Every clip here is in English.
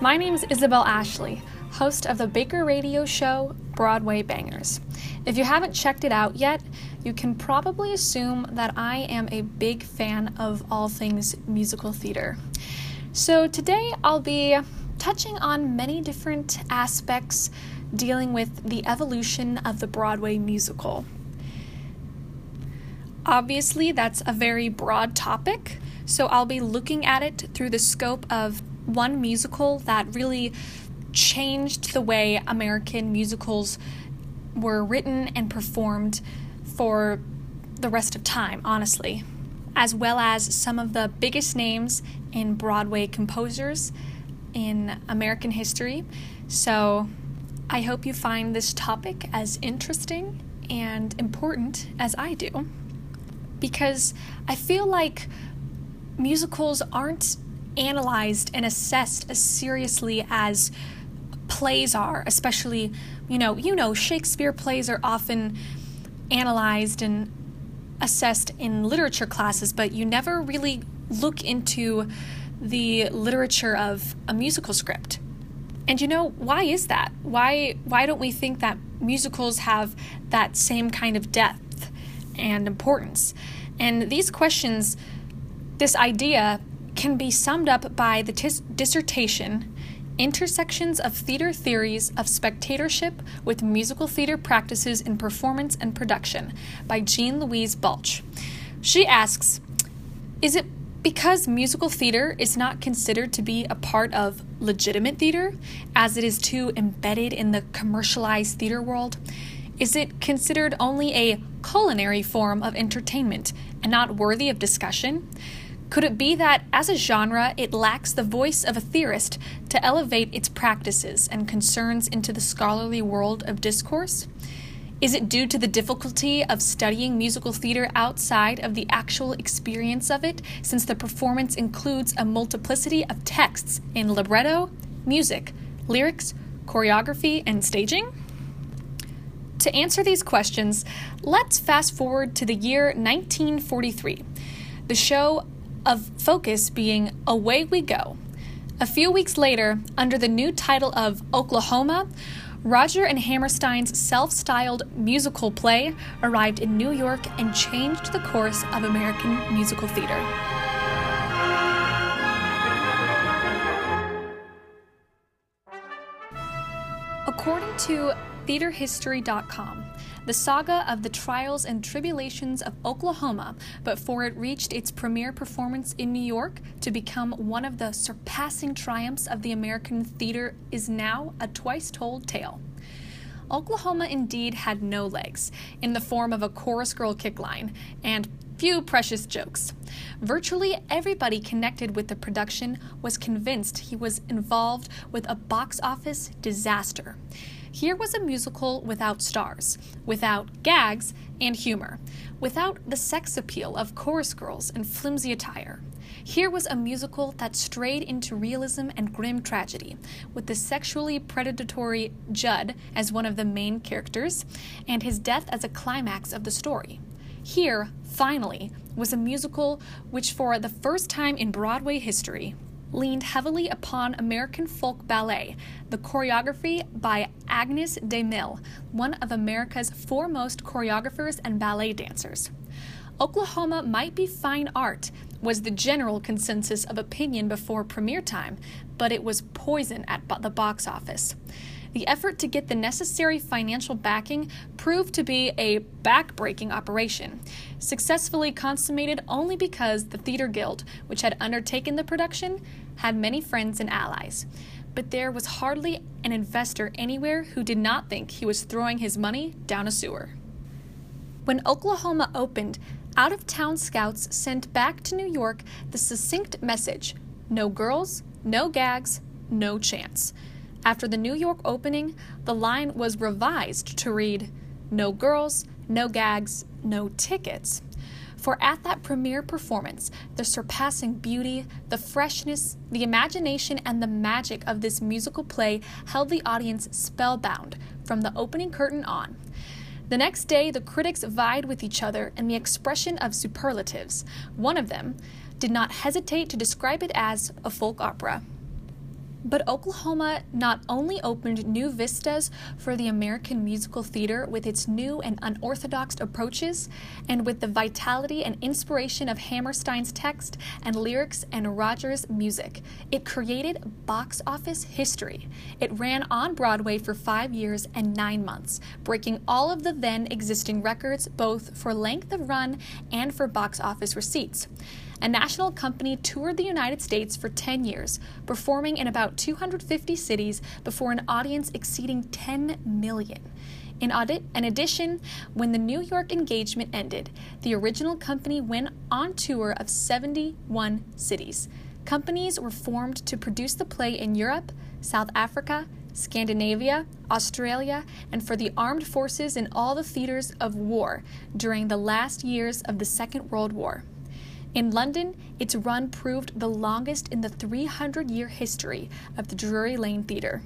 My name is Isabel Ashley, host of the Baker Radio show Broadway Bangers. If you haven't checked it out yet, you can probably assume that I am a big fan of all things musical theater. So today I'll be touching on many different aspects dealing with the evolution of the Broadway musical. Obviously, that's a very broad topic, so I'll be looking at it through the scope of one musical that really changed the way American musicals were written and performed for the rest of time, honestly, as well as some of the biggest names in Broadway composers in American history. So I hope you find this topic as interesting and important as I do. Because I feel like musicals aren't analyzed and assessed as seriously as plays are, especially, you know, you know, Shakespeare plays are often analyzed and assessed in literature classes, but you never really look into the literature of a musical script. And you know, why is that? Why why don't we think that musicals have that same kind of depth and importance? And these questions, this idea can be summed up by the tis- dissertation Intersections of Theater Theories of Spectatorship with Musical Theater Practices in Performance and Production by Jean Louise Balch. She asks Is it because musical theater is not considered to be a part of legitimate theater, as it is too embedded in the commercialized theater world? Is it considered only a culinary form of entertainment and not worthy of discussion? Could it be that, as a genre, it lacks the voice of a theorist to elevate its practices and concerns into the scholarly world of discourse? Is it due to the difficulty of studying musical theater outside of the actual experience of it, since the performance includes a multiplicity of texts in libretto, music, lyrics, choreography, and staging? To answer these questions, let's fast forward to the year 1943. The show of focus being Away We Go. A few weeks later, under the new title of Oklahoma, Rodgers and Hammerstein's self styled musical play arrived in New York and changed the course of American musical theater. According to TheaterHistory.com, the saga of the trials and tribulations of Oklahoma before it reached its premiere performance in New York to become one of the surpassing triumphs of the American theater is now a twice told tale. Oklahoma indeed had no legs, in the form of a chorus girl kick line, and few precious jokes. Virtually everybody connected with the production was convinced he was involved with a box office disaster. Here was a musical without stars, without gags and humor, without the sex appeal of chorus girls and flimsy attire. Here was a musical that strayed into realism and grim tragedy, with the sexually predatory Judd as one of the main characters, and his death as a climax of the story. Here, finally, was a musical which, for the first time in Broadway history, leaned heavily upon American folk ballet, the choreography by Agnes de Mille, one of America's foremost choreographers and ballet dancers. Oklahoma might be fine art, was the general consensus of opinion before premiere time, but it was poison at the box office. The effort to get the necessary financial backing proved to be a backbreaking operation, successfully consummated only because the Theater Guild, which had undertaken the production, had many friends and allies. But there was hardly an investor anywhere who did not think he was throwing his money down a sewer. When Oklahoma opened, out of town scouts sent back to New York the succinct message no girls, no gags, no chance. After the New York opening, the line was revised to read No girls, no gags, no tickets. For at that premiere performance, the surpassing beauty, the freshness, the imagination, and the magic of this musical play held the audience spellbound from the opening curtain on. The next day, the critics vied with each other in the expression of superlatives. One of them did not hesitate to describe it as a folk opera. But Oklahoma not only opened new vistas for the American musical theater with its new and unorthodox approaches, and with the vitality and inspiration of Hammerstein's text and lyrics and Rodgers' music, it created box office history. It ran on Broadway for five years and nine months, breaking all of the then existing records both for length of run and for box office receipts a national company toured the United States for 10 years, performing in about 250 cities before an audience exceeding 10 million. In, audit, in addition, when the New York engagement ended, the original company went on tour of 71 cities. Companies were formed to produce the play in Europe, South Africa, Scandinavia, Australia, and for the armed forces in all the theaters of war during the last years of the Second World War. In London, its run proved the longest in the 300 year history of the Drury Lane Theatre.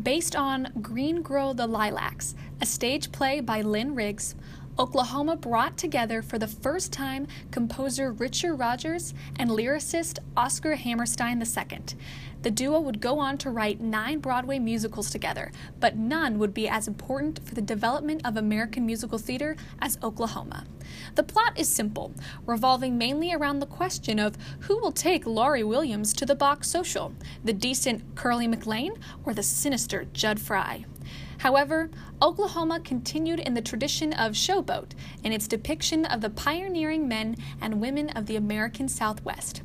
Based on Green Grow the Lilacs, a stage play by Lynn Riggs, Oklahoma brought together for the first time composer Richard Rodgers and lyricist Oscar Hammerstein II. The duo would go on to write nine Broadway musicals together, but none would be as important for the development of American musical theater as Oklahoma. The plot is simple, revolving mainly around the question of who will take Laurie Williams to the box social, the decent Curly McLain or the sinister Jud Fry. However, Oklahoma continued in the tradition of Showboat in its depiction of the pioneering men and women of the American Southwest.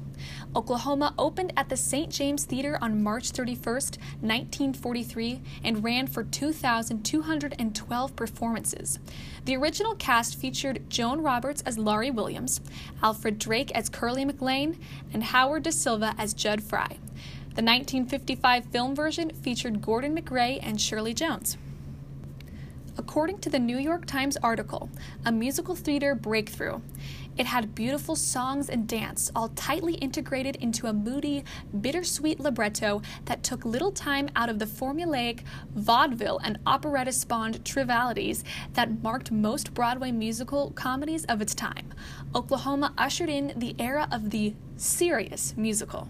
Oklahoma opened at the St. James Theater on March 31, 1943, and ran for 2,212 performances. The original cast featured Joan Roberts as Laurie Williams, Alfred Drake as Curly McLain, and Howard Da Silva as Jud Fry. The 1955 film version featured Gordon MacRae and Shirley Jones. According to the New York Times article, A Musical Theater Breakthrough, it had beautiful songs and dance, all tightly integrated into a moody, bittersweet libretto that took little time out of the formulaic vaudeville and operetta spawned trivialities that marked most Broadway musical comedies of its time. Oklahoma ushered in the era of the serious musical.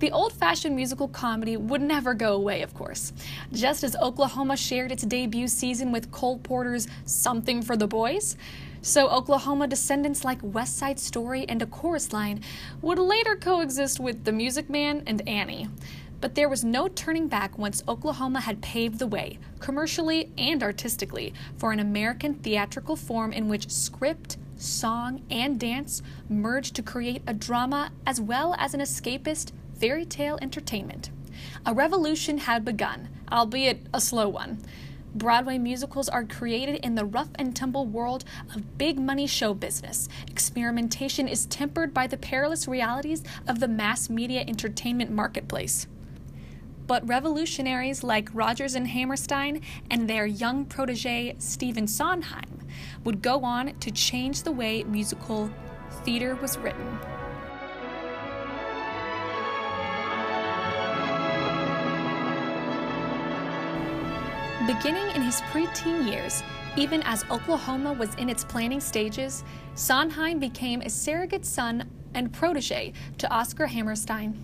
The old fashioned musical comedy would never go away, of course. Just as Oklahoma shared its debut season with Cole Porter's Something for the Boys, so Oklahoma descendants like West Side Story and A Chorus Line would later coexist with The Music Man and Annie. But there was no turning back once Oklahoma had paved the way, commercially and artistically, for an American theatrical form in which script, song, and dance merged to create a drama as well as an escapist fairy tale entertainment. A revolution had begun, albeit a slow one. Broadway musicals are created in the rough and tumble world of big money show business. Experimentation is tempered by the perilous realities of the mass media entertainment marketplace. But revolutionaries like Rodgers and Hammerstein and their young protege Stephen Sondheim would go on to change the way musical theater was written. Beginning in his preteen years, even as Oklahoma was in its planning stages, Sondheim became a surrogate son and protege to Oscar Hammerstein.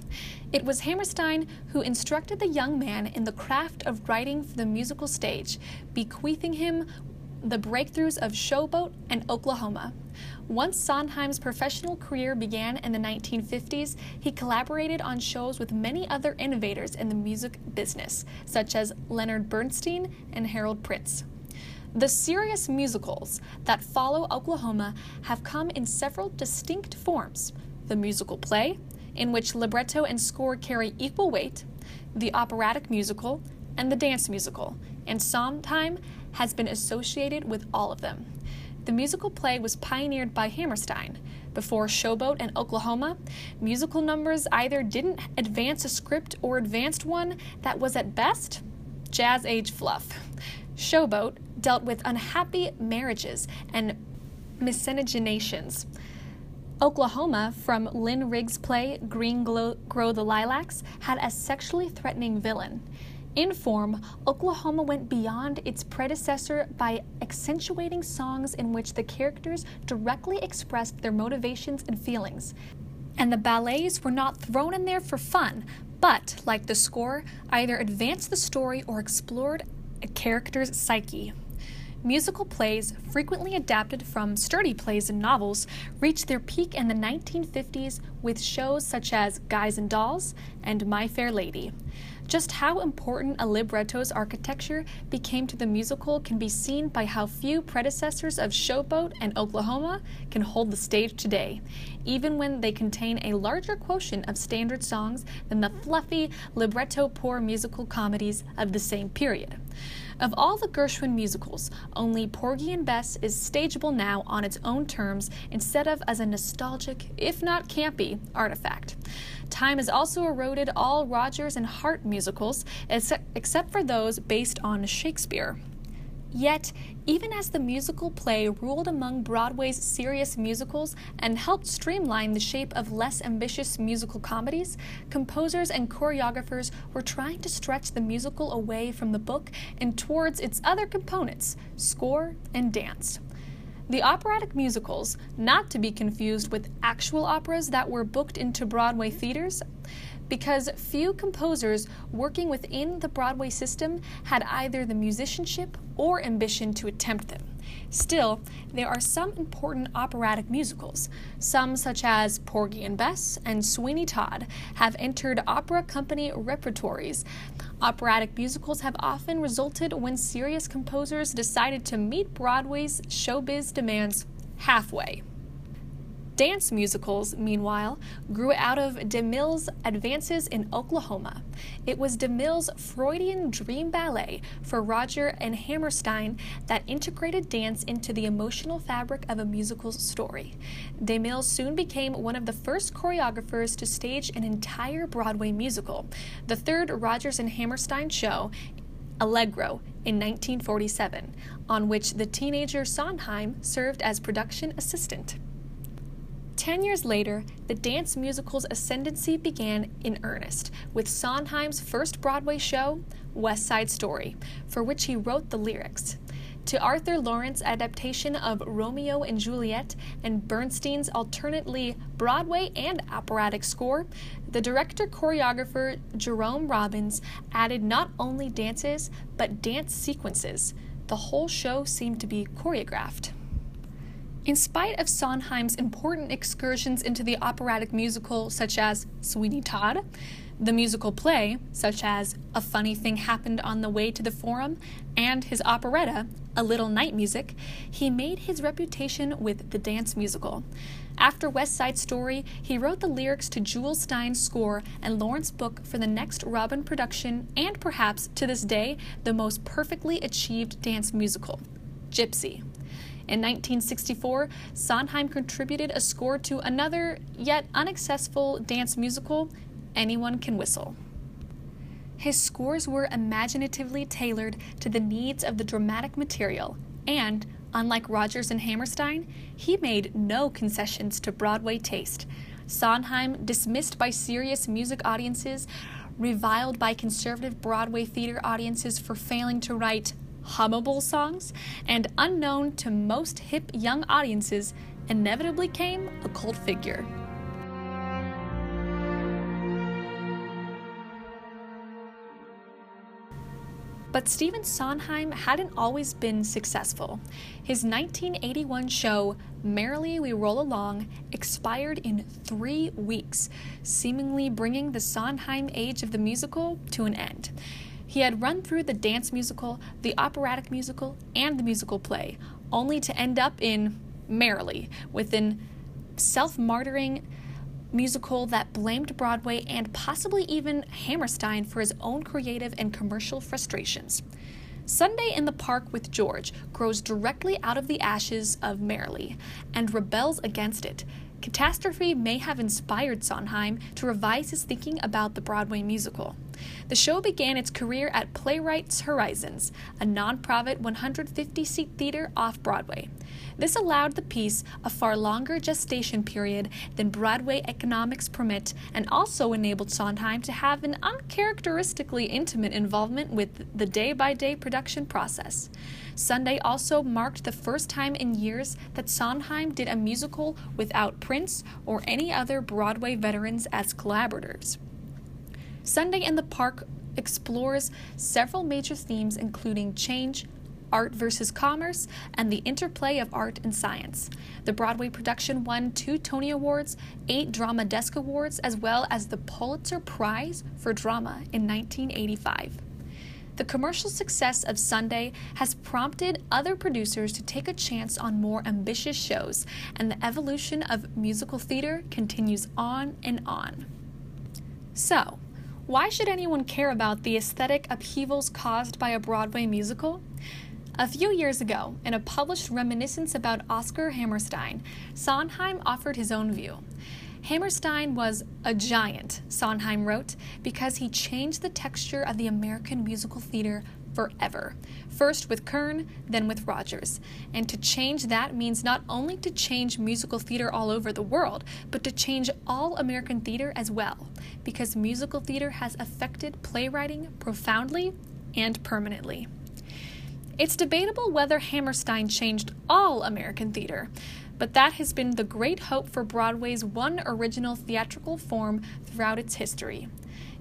It was Hammerstein who instructed the young man in the craft of writing for the musical stage, bequeathing him the breakthroughs of Showboat and Oklahoma. Once Sondheim's professional career began in the 1950s, he collaborated on shows with many other innovators in the music business, such as Leonard Bernstein and Harold Prince. The serious musicals that follow Oklahoma have come in several distinct forms the musical play, in which libretto and score carry equal weight, the operatic musical, and the dance musical, and Sondheim has been associated with all of them. The musical play was pioneered by Hammerstein. Before Showboat and Oklahoma, musical numbers either didn't advance a script or advanced one that was at best jazz age fluff. Showboat dealt with unhappy marriages and miscegenations. Oklahoma, from Lynn Riggs' play Green Grow the Lilacs, had a sexually threatening villain. In form, Oklahoma went beyond its predecessor by accentuating songs in which the characters directly expressed their motivations and feelings. And the ballets were not thrown in there for fun, but, like the score, either advanced the story or explored a character's psyche. Musical plays, frequently adapted from sturdy plays and novels, reached their peak in the 1950s with shows such as Guys and Dolls and My Fair Lady. Just how important a libretto's architecture became to the musical can be seen by how few predecessors of Showboat and Oklahoma can hold the stage today, even when they contain a larger quotient of standard songs than the fluffy, libretto poor musical comedies of the same period. Of all the Gershwin musicals, only Porgy and Bess is stageable now on its own terms instead of as a nostalgic, if not campy, artifact. Time has also eroded all Rodgers and Hart musicals, except for those based on Shakespeare. Yet, even as the musical play ruled among Broadway's serious musicals and helped streamline the shape of less ambitious musical comedies, composers and choreographers were trying to stretch the musical away from the book and towards its other components score and dance. The operatic musicals, not to be confused with actual operas that were booked into Broadway theaters, because few composers working within the Broadway system had either the musicianship or ambition to attempt them. Still, there are some important operatic musicals. Some, such as Porgy and Bess and Sweeney Todd, have entered opera company repertories. Operatic musicals have often resulted when serious composers decided to meet Broadway's showbiz demands halfway. Dance musicals, meanwhile, grew out of DeMille's advances in Oklahoma. It was DeMille's Freudian dream ballet for Roger and Hammerstein that integrated dance into the emotional fabric of a musical's story. DeMille soon became one of the first choreographers to stage an entire Broadway musical, the third Rodgers and Hammerstein show, Allegro, in 1947, on which the teenager Sondheim served as production assistant. Ten years later, the dance musical's ascendancy began in earnest with Sondheim's first Broadway show, West Side Story, for which he wrote the lyrics. To Arthur Laurents's adaptation of Romeo and Juliet and Bernstein's alternately Broadway and operatic score, the director choreographer Jerome Robbins added not only dances, but dance sequences. The whole show seemed to be choreographed. In spite of Sondheim's important excursions into the operatic musical, such as Sweeney Todd, the musical play, such as A Funny Thing Happened on the Way to the Forum, and his operetta, A Little Night Music, he made his reputation with the dance musical. After West Side Story, he wrote the lyrics to Jule Styne's score and Laurents' book for the next Robin production, and perhaps, to this day, the most perfectly achieved dance musical, Gypsy. In 1964, Sondheim contributed a score to another, yet unsuccessful dance musical, Anyone Can Whistle. His scores were imaginatively tailored to the needs of the dramatic material, and, unlike Rodgers and Hammerstein, he made no concessions to Broadway taste. Sondheim, dismissed by serious music audiences, reviled by conservative Broadway theater audiences for failing to write hummable songs, and unknown to most hip young audiences, inevitably came a cult figure. But Stephen Sondheim hadn't always been successful. His 1981 show, Merrily We Roll Along, expired in three weeks, seemingly bringing the Sondheim age of the musical to an end. He had run through the dance musical, the operatic musical, and the musical play, only to end up in Merrily, with an self martyring musical that blamed Broadway and possibly even Hammerstein for his own creative and commercial frustrations. Sunday in the Park with George grows directly out of the ashes of Merrily and rebels against it, Catastrophe may have inspired Sondheim to revise his thinking about the Broadway musical. The show began its career at Playwrights Horizons, a nonprofit 150 seat theater off Broadway. This allowed the piece a far longer gestation period than Broadway economics permit and also enabled Sondheim to have an uncharacteristically intimate involvement with the day by day production process. Sunday also marked the first time in years that Sondheim did a musical without Prince or any other Broadway veterans as collaborators. Sunday in the Park explores several major themes, including change, art versus commerce, and the interplay of art and science. The Broadway production won two Tony Awards, eight Drama Desk Awards, as well as the Pulitzer Prize for Drama in 1985. The commercial success of Sunday has prompted other producers to take a chance on more ambitious shows, and the evolution of musical theater continues on and on. So, why should anyone care about the aesthetic upheavals caused by a Broadway musical? A few years ago, in a published reminiscence about Oscar Hammerstein, Sondheim offered his own view. Hammerstein was a giant, Sondheim wrote, because he changed the texture of the American musical theater forever. First with Kern, then with Rodgers. And to change that means not only to change musical theater all over the world, but to change all American theater as well, because musical theater has affected playwriting profoundly and permanently. It's debatable whether Hammerstein changed all American theater, but that has been the great hope for Broadway's one original theatrical form throughout its history.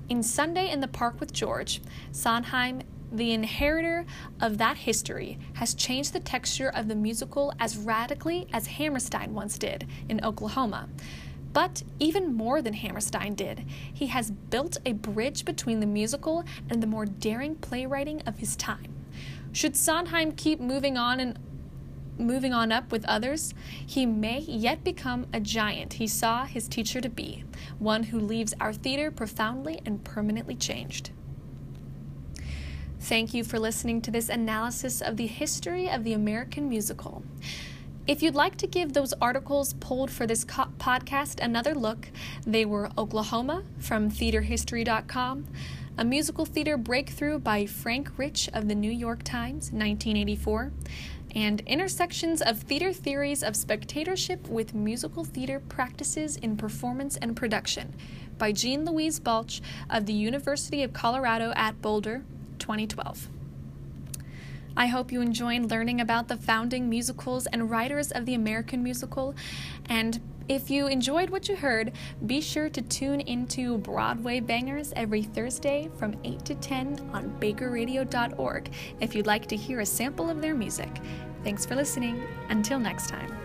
In Sunday in the Park with George, Sondheim, the inheritor of that history, has changed the texture of the musical as radically as Hammerstein once did in Oklahoma. But even more than Hammerstein did, he has built a bridge between the musical and the more daring playwriting of his time. Should Sondheim keep moving on and moving on up with others, he may yet become a giant he saw his teacher to be, one who leaves our theater profoundly and permanently changed. Thank you for listening to this analysis of the history of the American musical. If you'd like to give those articles pulled for this co- podcast another look, they were Oklahoma from theaterhistory.com, a musical theater breakthrough by Frank Rich of the New York Times, 1984, and Intersections of Theater Theories of Spectatorship with Musical Theater Practices in Performance and Production by Jean Louise Balch of the University of Colorado at Boulder, 2012. I hope you enjoyed learning about the founding musicals and writers of the American musical. And if you enjoyed what you heard, be sure to tune into Broadway Bangers every Thursday from 8 to 10 on bakerradio.org if you'd like to hear a sample of their music. Thanks for listening. Until next time.